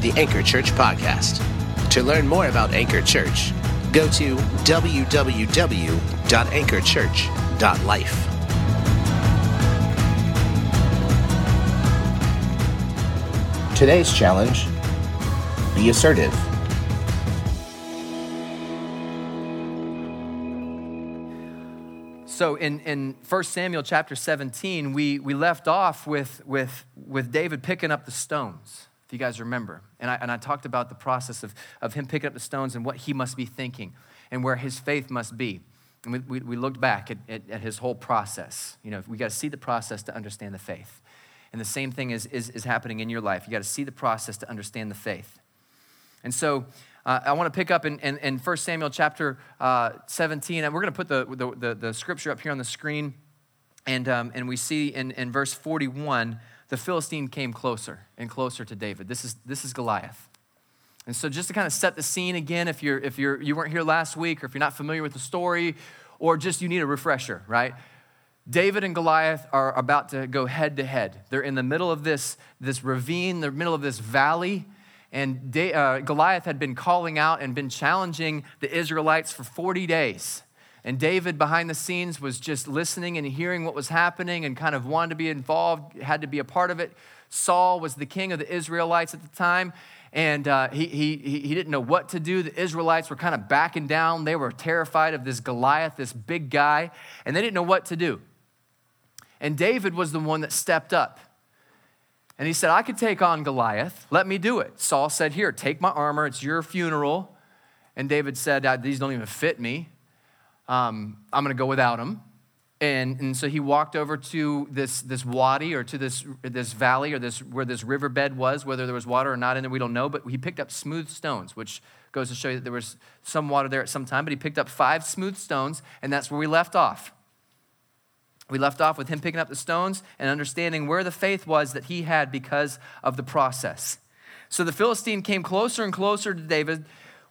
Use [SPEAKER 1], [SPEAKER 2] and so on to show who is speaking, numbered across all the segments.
[SPEAKER 1] the Anchor Church podcast. To learn more about Anchor Church, go to www.anchorchurch.life. Today's challenge be assertive.
[SPEAKER 2] So in, in 1 Samuel chapter 17, we, we left off with, with, with David picking up the stones, if you guys remember. And I, and I talked about the process of, of him picking up the stones and what he must be thinking and where his faith must be. And we, we, we looked back at, at, at, his whole process. You know, we got to see the process to understand the faith. And the same thing is, is, is happening in your life. You got to see the process to understand the faith. And so uh, I want to pick up in, in, in 1 Samuel chapter uh, 17, and we're going to put the, the, the, the, scripture up here on the screen. And, um, and we see in, in verse 41, the Philistine came closer and closer to David. This is, this is Goliath. And so just to kind of set the scene again, if, you're, if you're, you weren't here last week, or if you're not familiar with the story, or just you need a refresher, right? David and Goliath are about to go head to head. They're in the middle of this, this ravine, the middle of this valley, and uh, Goliath had been calling out and been challenging the Israelites for 40 days. And David, behind the scenes, was just listening and hearing what was happening and kind of wanted to be involved, had to be a part of it. Saul was the king of the Israelites at the time, and uh, he, he, he didn't know what to do. The Israelites were kind of backing down. They were terrified of this Goliath, this big guy, and they didn't know what to do. And David was the one that stepped up. And he said, I could take on Goliath. Let me do it. Saul said, Here, take my armor. It's your funeral. And David said, These don't even fit me. Um, I'm going to go without them. And, and so he walked over to this, this wadi or to this, this valley or this, where this riverbed was, whether there was water or not in there, we don't know. But he picked up smooth stones, which goes to show you that there was some water there at some time. But he picked up five smooth stones, and that's where we left off. We left off with him picking up the stones and understanding where the faith was that he had because of the process. So the Philistine came closer and closer to David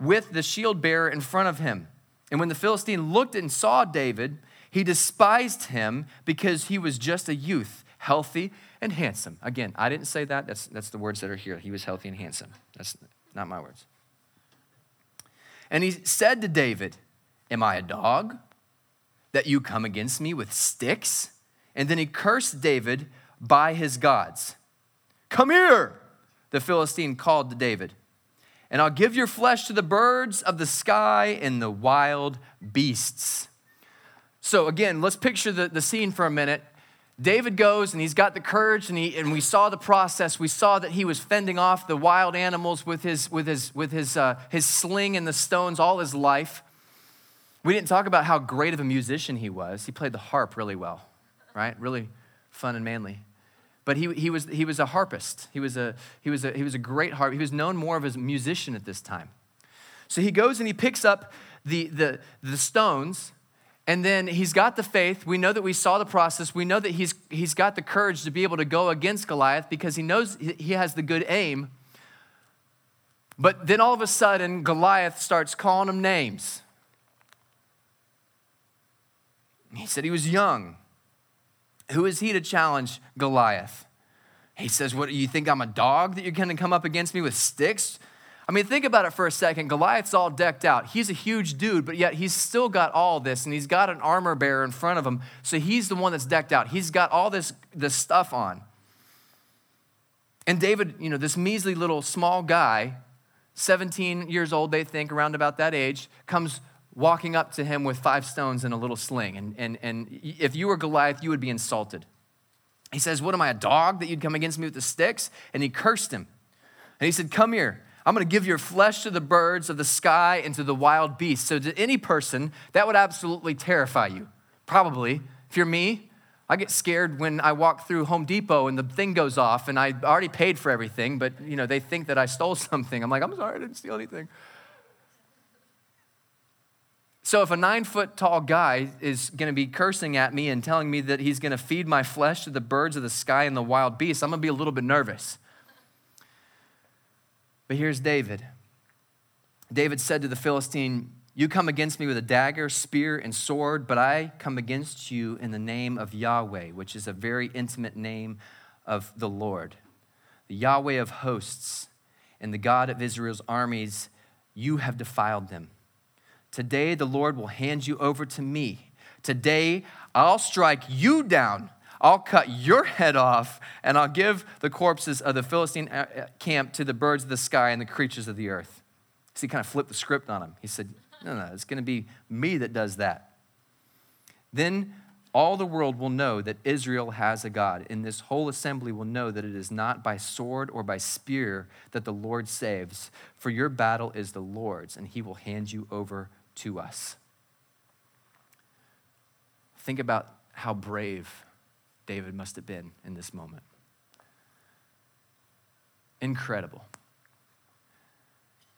[SPEAKER 2] with the shield bearer in front of him. And when the Philistine looked and saw David, he despised him because he was just a youth, healthy and handsome. Again, I didn't say that. That's, that's the words that are here. He was healthy and handsome. That's not my words. And he said to David, Am I a dog? that you come against me with sticks? And then he cursed David by his gods. Come here, the Philistine called to David, and I'll give your flesh to the birds of the sky and the wild beasts. So, again, let's picture the, the scene for a minute. David goes and he's got the courage, and, he, and we saw the process. We saw that he was fending off the wild animals with his, with his, with his, uh, his sling and the stones all his life. We didn't talk about how great of a musician he was. He played the harp really well, right? Really fun and manly. But he, he, was, he was a harpist. He was a, he, was a, he was a great harp. He was known more of as a musician at this time. So he goes and he picks up the, the, the stones, and then he's got the faith. We know that we saw the process. We know that he's, he's got the courage to be able to go against Goliath because he knows he has the good aim. But then all of a sudden, Goliath starts calling him names. He said he was young. Who is he to challenge Goliath? He says, What, do you think I'm a dog that you're going to come up against me with sticks? I mean, think about it for a second. Goliath's all decked out. He's a huge dude, but yet he's still got all this, and he's got an armor bearer in front of him. So he's the one that's decked out. He's got all this, this stuff on. And David, you know, this measly little small guy, 17 years old, they think, around about that age, comes walking up to him with five stones and a little sling. And, and, and if you were Goliath, you would be insulted. He says, What am I, a dog that you'd come against me with the sticks? And he cursed him. And he said, Come here. I'm going to give your flesh to the birds of the sky and to the wild beasts. So, to any person, that would absolutely terrify you. Probably. If you're me, I get scared when I walk through Home Depot and the thing goes off and I already paid for everything, but you know, they think that I stole something. I'm like, I'm sorry, I didn't steal anything. So if a nine foot tall guy is going to be cursing at me and telling me that he's going to feed my flesh to the birds of the sky and the wild beasts, I'm going to be a little bit nervous. But here's David. David said to the Philistine, You come against me with a dagger, spear, and sword, but I come against you in the name of Yahweh, which is a very intimate name of the Lord, the Yahweh of hosts and the God of Israel's armies, you have defiled them. Today the Lord will hand you over to me. Today I'll strike you down. I'll cut your head off, and I'll give the corpses of the Philistine uh, uh, camp to the birds of the sky and the creatures of the earth. So he kind of flipped the script on him. He said, No, no, it's going to be me that does that. Then all the world will know that Israel has a God, and this whole assembly will know that it is not by sword or by spear that the Lord saves, for your battle is the Lord's, and he will hand you over to us. Think about how brave David must have been in this moment. Incredible.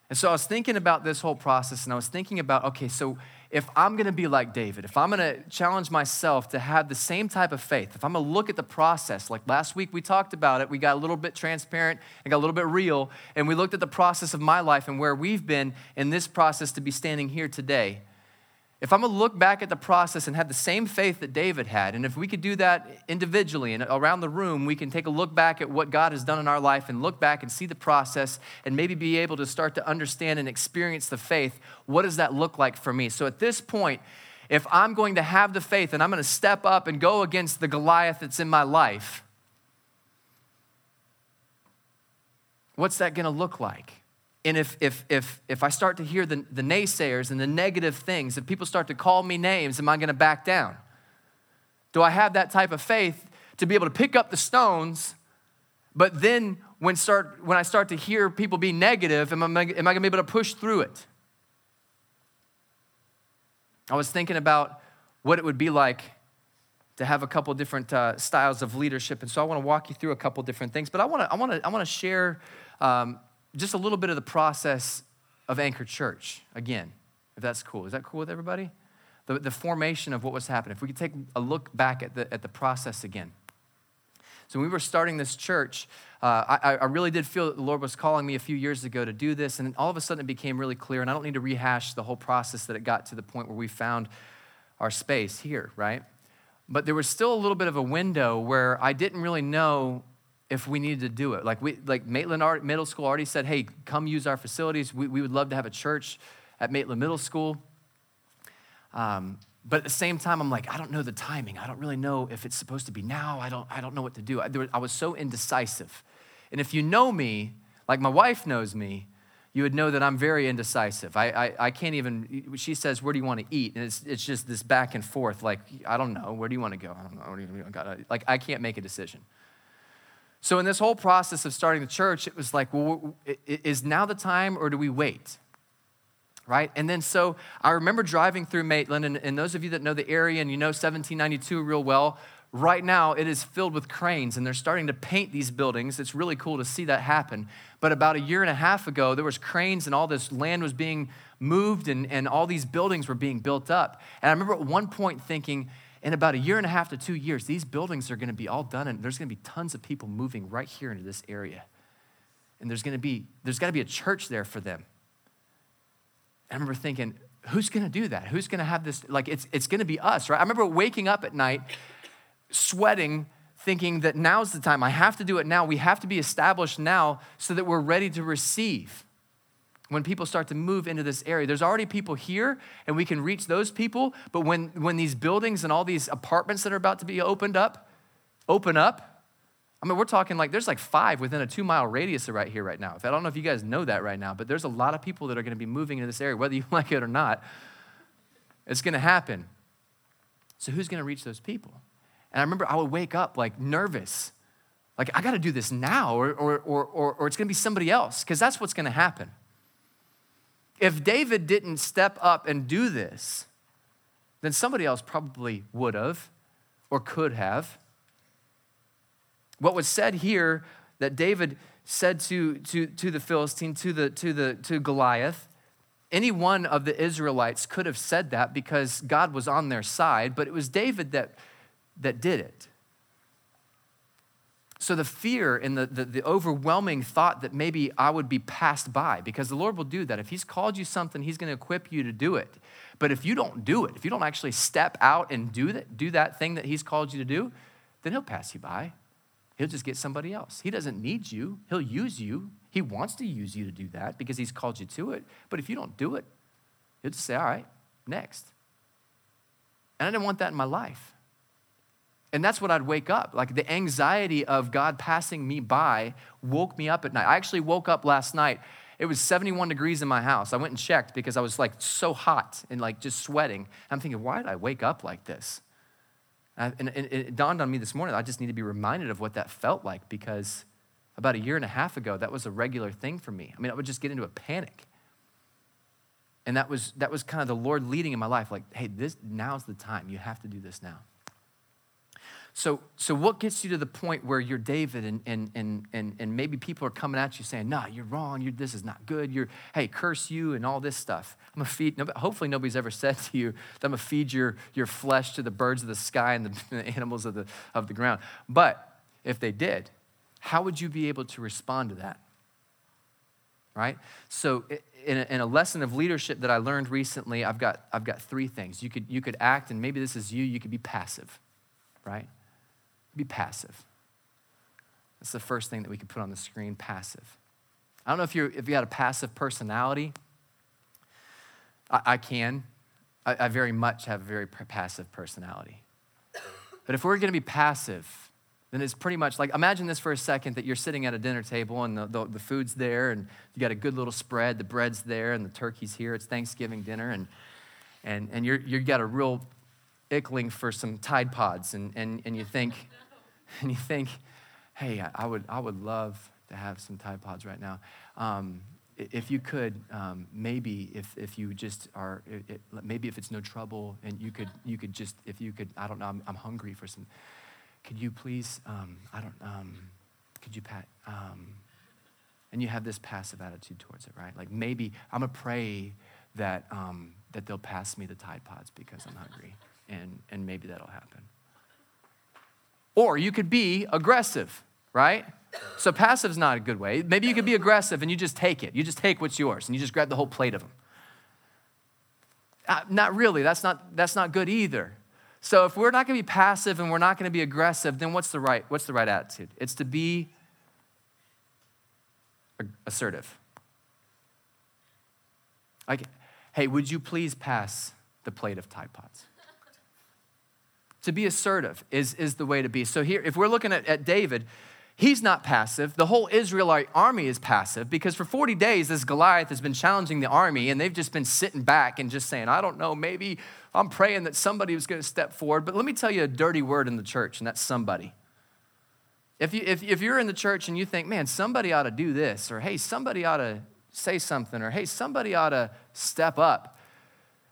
[SPEAKER 2] And so I was thinking about this whole process, and I was thinking about okay, so if I'm gonna be like David, if I'm gonna challenge myself to have the same type of faith, if I'm gonna look at the process, like last week we talked about it, we got a little bit transparent and got a little bit real, and we looked at the process of my life and where we've been in this process to be standing here today. If I'm gonna look back at the process and have the same faith that David had, and if we could do that individually and around the room, we can take a look back at what God has done in our life and look back and see the process and maybe be able to start to understand and experience the faith. What does that look like for me? So at this point, if I'm going to have the faith and I'm gonna step up and go against the Goliath that's in my life, what's that gonna look like? And if, if, if, if I start to hear the, the naysayers and the negative things, if people start to call me names, am I going to back down? Do I have that type of faith to be able to pick up the stones, but then when, start, when I start to hear people be negative, am I, am I going to be able to push through it? I was thinking about what it would be like to have a couple different uh, styles of leadership, and so I want to walk you through a couple different things. But I want to I want to I want to share um, just a little bit of the process of Anchor Church again, if that's cool. Is that cool with everybody? The, the formation of what was happening. If we could take a look back at the, at the process again. So when we were starting this church, uh, I, I, really did feel that the Lord was calling me a few years ago to do this, and all of a sudden it became really clear, and I don't need to rehash the whole process that it got to the point where we found our space here, right? But there was still a little bit of a window where I didn't really know if we needed to do it. Like we, like Maitland Art, Middle School already said, hey, come use our facilities. We, we would love to have a church at Maitland Middle School. Um, but at the same time, I'm like, I don't know the timing. I don't really know if it's supposed to be now. I don't, I don't know what to do. I, was, I was so indecisive. And if you know me, like my wife knows me, you would know that I'm very indecisive. I, I, I can't even, she says, Where do you want to eat? And it's, it's just this back and forth, like, I don't know. Where do you want to go? I don't know. Like, I can't make a decision. So, in this whole process of starting the church, it was like, well, is now the time or do we wait? Right? And then, so I remember driving through Maitland, and, and those of you that know the area and you know 1792 real well, right now it is filled with cranes and they're starting to paint these buildings. It's really cool to see that happen. But about a year and a half ago, there was cranes and all this land was being moved and, and all these buildings were being built up. And I remember at one point thinking, in about a year and a half to two years, these buildings are going to be all done, and there's going to be tons of people moving right here into this area. And there's going to be, there's got to be a church there for them. I remember thinking, who's going to do that? Who's going to have this? Like, it's, it's going to be us, right? I remember waking up at night, sweating, thinking that now's the time. I have to do it now. We have to be established now so that we're ready to receive when people start to move into this area. There's already people here, and we can reach those people. But when, when these buildings and all these apartments that are about to be opened up open up, I mean, we're talking like there's like five within a two mile radius right here, right now. I don't know if you guys know that right now, but there's a lot of people that are going to be moving into this area, whether you like it or not. It's going to happen. So, who's going to reach those people? And I remember I would wake up like nervous. Like, I got to do this now, or, or, or, or, or it's going to be somebody else, because that's what's going to happen. If David didn't step up and do this, then somebody else probably would have or could have. What was said here that David said to, to, to the Philistine, to, the, to, the, to Goliath, any one of the Israelites could have said that because God was on their side, but it was David that, that did it. So the fear and the, the, the, overwhelming thought that maybe I would be passed by, because the Lord will do that. If He's called you something, He's going to equip you to do it. But if you don't do it, if you don't actually step out and do that, do that thing that He's called you to do, then He'll pass you by. He'll just get somebody else. He doesn't need you. He'll use you. He wants to use you to do that because He's called you to it. But if you don't do it, He'll just say, All right, next. And I didn't want that in my life. And that's what I'd wake up. Like the anxiety of God passing me by woke me up at night. I actually woke up last night. It was 71 degrees in my house. I went and checked because I was like so hot and like just sweating. I'm thinking, why did I wake up like this? And, it dawned on me this morning, I just need to be reminded of what that felt like because about a year and a half ago, that was a regular thing for me. I mean, I would just get into a panic. And that was, that was kind of the Lord leading in my life, like, hey, this now's the time. You have to do this now. So, so what gets you to the point where you're David and, and, and, and, and maybe people are coming at you saying, nah, you're wrong, you're, this is not good, you're, hey, curse you and all this stuff. I'm gonna feed, nobody, hopefully nobody's ever said to you that I'm gonna feed your, your flesh to the birds of the sky and the, the animals of the, of the ground. But if they did, how would you be able to respond to that? Right? So in a, in a lesson of leadership that I learned recently, I've got, I've got three things. You could, you could act, and maybe this is you, you could be passive, right? Be passive. That's the first thing that we could put on the screen passive. I don't know if, you're, if you got a passive personality. I, I can. I, I, very much have a very passive personality. But if we're going to be passive, then it's pretty much like imagine this for a second that you're sitting at a dinner table and the, the, the food's there and you got a good little spread, the bread's there and the turkey's here. It's Thanksgiving dinner and, and, and you're, you got a real ickling for some Tide Pods and, and, and you think, and you think, hey, I would, I would love to have some Tide Pods right now. Um, if you could, um, maybe if, if you just are, it, maybe if it's no trouble and you could, you could just, if you could, I don't know, I'm, I'm hungry for some, could you please, um, I don't, um, could you pat, um, and you have this passive attitude towards it, right? Like maybe I'm gonna pray that, um, that they'll pass me the Tide Pods because I'm hungry and, and maybe that'll happen. Or you could be aggressive, right? So passive's not a good way. Maybe you could be aggressive and you just take it. You just take what's yours and you just grab the whole plate of them. Uh, not really. That's not, that's not good either. So if we're not going to be passive and we're not going to be aggressive, then what's the right what's the right attitude? It's to be assertive. Like, hey, would you please pass the plate of Tide Pods? To be assertive is, is the way to be. So, here, if we're looking at, at David, he's not passive. The whole Israelite army is passive because for 40 days, this Goliath has been challenging the army and they've just been sitting back and just saying, I don't know, maybe I'm praying that somebody was going to step forward. But let me tell you a dirty word in the church, and that's somebody. If, you, if, if you're in the church and you think, man, somebody ought to do this, or hey, somebody ought to say something, or hey, somebody ought to step up,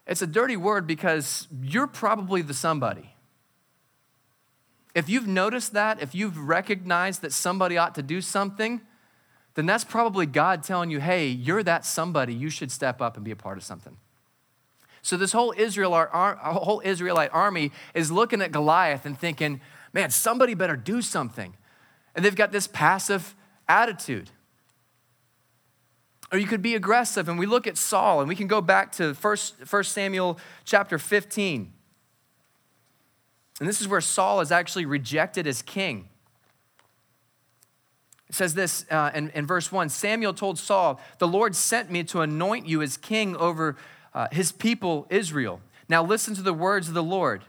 [SPEAKER 2] it's a dirty word because you're probably the somebody. If you've noticed that, if you've recognized that somebody ought to do something, then that's probably God telling you, hey, you're that somebody. You should step up and be a part of something. So this whole Israelite, whole Israelite army is looking at Goliath and thinking, man, somebody better do something. And they've got this passive attitude. Or you could be aggressive. And we look at Saul, and we can go back to 1 Samuel chapter 15. And this is where Saul is actually rejected as king. It says this uh, in, in verse 1 Samuel told Saul, The Lord sent me to anoint you as king over uh, his people Israel. Now listen to the words of the Lord.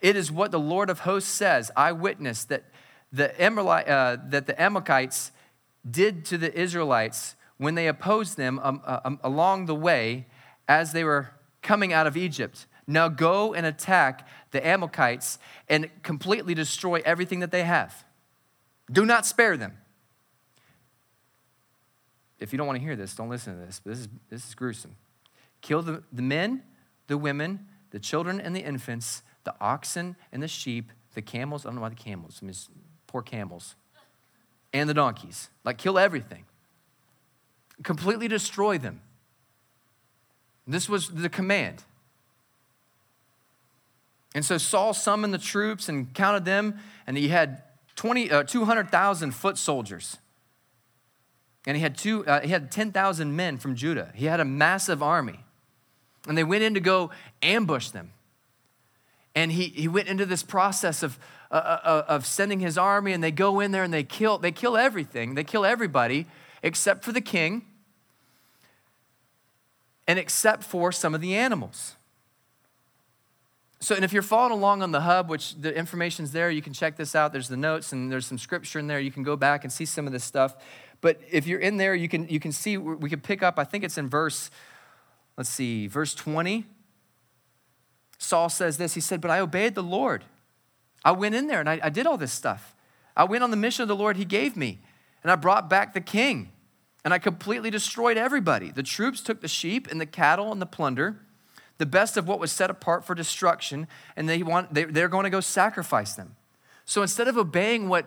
[SPEAKER 2] It is what the Lord of hosts says I witnessed that the, Emerli- uh, that the Amalekites did to the Israelites when they opposed them um, uh, um, along the way as they were coming out of Egypt. Now go and attack the Amalekites and completely destroy everything that they have. Do not spare them. If you don't want to hear this, don't listen to this, but this is, this is gruesome. Kill the, the men, the women, the children and the infants, the oxen and the sheep, the camels. I don't know why the camels, I mean, poor camels, and the donkeys. Like, kill everything. Completely destroy them. This was the command. And so Saul summoned the troops and counted them, and he had 20, uh, 200,000 foot soldiers. And he had, two, uh, he had 10,000 men from Judah. He had a massive army. And they went in to go ambush them. And he, he went into this process of, uh, uh, uh of sending his army, and they go in there and they kill, they kill everything. They kill everybody except for the king and except for some of the animals. So, and if you're following along on the hub, which the information's there, you can check this out. There's the notes and there's some scripture in there. You can go back and see some of this stuff. But if you're in there, you can you can see we can pick up. I think it's in verse. Let's see, verse 20. Saul says this. He said, "But I obeyed the Lord. I went in there and I, I did all this stuff. I went on the mission of the Lord He gave me, and I brought back the king, and I completely destroyed everybody. The troops took the sheep and the cattle and the plunder." The best of what was set apart for destruction, and they want, they, they're going to go sacrifice them. So instead of obeying what,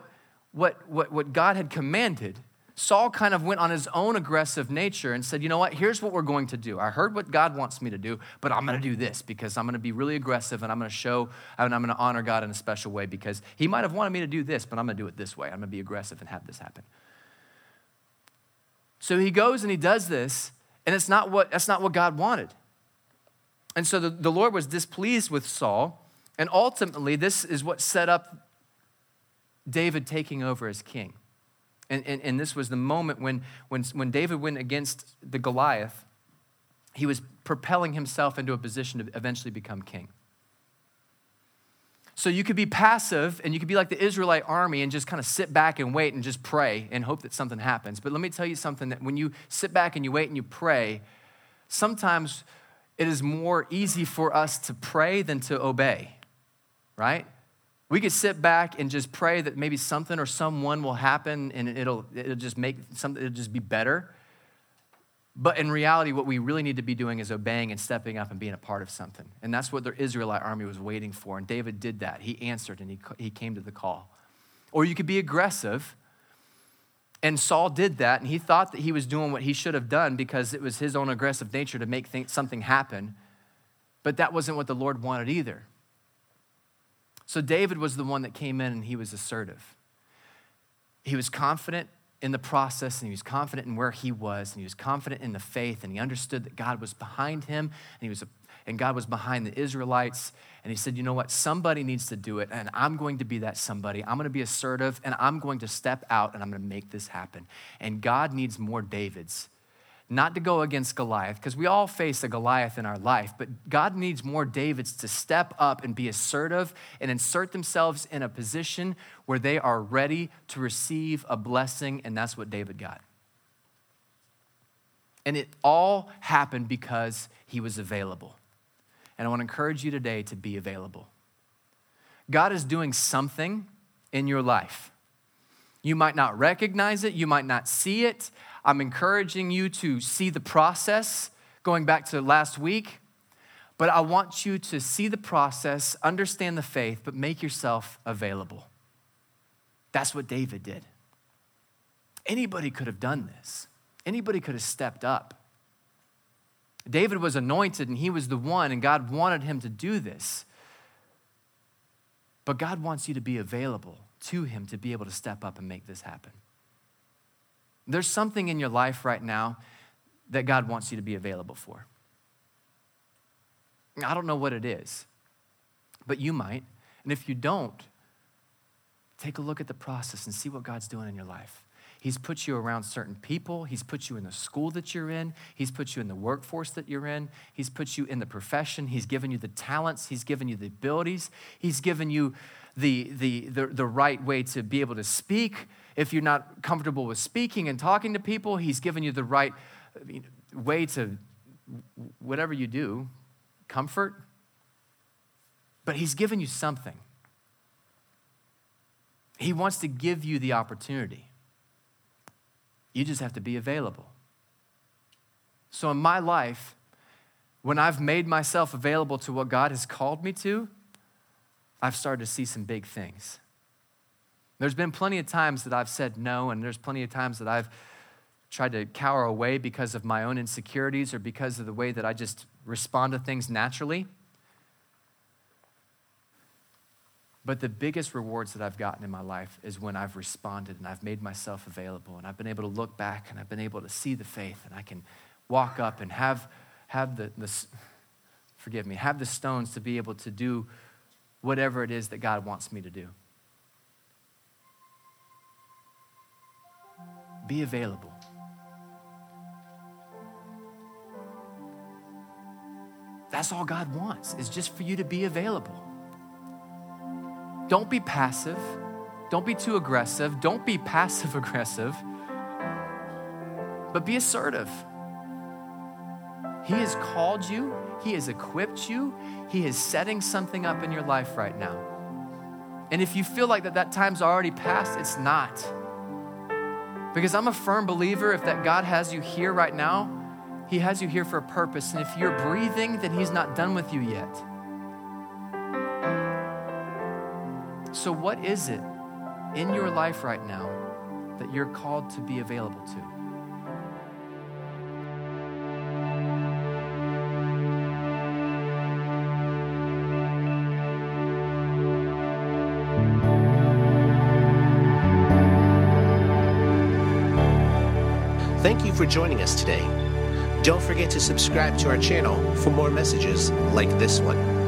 [SPEAKER 2] what, what, what God had commanded, Saul kind of went on his own aggressive nature and said, You know what? Here's what we're going to do. I heard what God wants me to do, but I'm going to do this because I'm going to be really aggressive and I'm going to show and I'm going to honor God in a special way because He might have wanted me to do this, but I'm going to do it this way. I'm going to be aggressive and have this happen. So he goes and he does this, and it's not what, that's not what God wanted. And so the, the Lord was displeased with Saul. And ultimately, this is what set up David taking over as king. And, and, and this was the moment when, when, when David went against the Goliath, he was propelling himself into a position to eventually become king. So you could be passive and you could be like the Israelite army and just kind of sit back and wait and just pray and hope that something happens. But let me tell you something that when you sit back and you wait and you pray, sometimes it is more easy for us to pray than to obey, right? We could sit back and just pray that maybe something or someone will happen and it'll, it'll just make something, it'll just be better. But in reality, what we really need to be doing is obeying and stepping up and being a part of something. And that's what the Israelite army was waiting for. And David did that. He answered and he, he came to the call. Or you could be aggressive and Saul did that, and he thought that he was doing what he should have done because it was his own aggressive nature to make th- something happen. But that wasn't what the Lord wanted either. So David was the one that came in and he was assertive. He was confident in the process and he was confident in where he was and he was confident in the faith and he understood that God was behind him and he was a and God was behind the Israelites. And he said, You know what? Somebody needs to do it, and I'm going to be that somebody. I'm going to be assertive, and I'm going to step out, and I'm going to make this happen. And God needs more Davids. Not to go against Goliath, because we all face a Goliath in our life, but God needs more Davids to step up and be assertive and insert themselves in a position where they are ready to receive a blessing, and that's what David got. And it all happened because he was available. And I want to encourage you today to be available. God is doing something in your life. You might not recognize it, you might not see it. I'm encouraging you to see the process, going back to last week. But I want you to see the process, understand the faith, but make yourself available. That's what David did. Anybody could have done this, anybody could have stepped up. David was anointed and he was the one, and God wanted him to do this. But God wants you to be available to him to be able to step up and make this happen. There's something in your life right now that God wants you to be available for. I don't know what it is, but you might. And if you don't, take a look at the process and see what God's doing in your life. He's put you around certain people. He's put you in the school that you're in. He's put you in the workforce that you're in. He's put you in the profession. He's given you the talents. He's given you the abilities. He's given you the, the, the, the right way to be able to speak. If you're not comfortable with speaking and talking to people, He's given you the right way to, whatever you do, comfort. But He's given you something. He wants to give you the opportunity. You just have to be available. So, in my life, when I've made myself available to what God has called me to, I've started to see some big things. There's been plenty of times that I've said no, and there's plenty of times that I've tried to cower away because of my own insecurities or because of the way that I just respond to things naturally. But the biggest rewards that I've gotten in my life is when I've responded and I've made myself available and I've been able to look back and I've been able to see the faith and I can walk up and have, have the, the, forgive me, have the stones to be able to do whatever it is that God wants me to do. Be available. That's all God wants, is just for you to be available. Don't be passive. Don't be too aggressive. Don't be passive aggressive. But be assertive. He has called you, He has equipped you, He is setting something up in your life right now. And if you feel like that, that time's already passed, it's not. Because I'm a firm believer if that God has you here right now, He has you here for a purpose. And if you're breathing, then He's not done with you yet. So, what is it in your life right now that you're called to be available to?
[SPEAKER 1] Thank you for joining us today. Don't forget to subscribe to our channel for more messages like this one.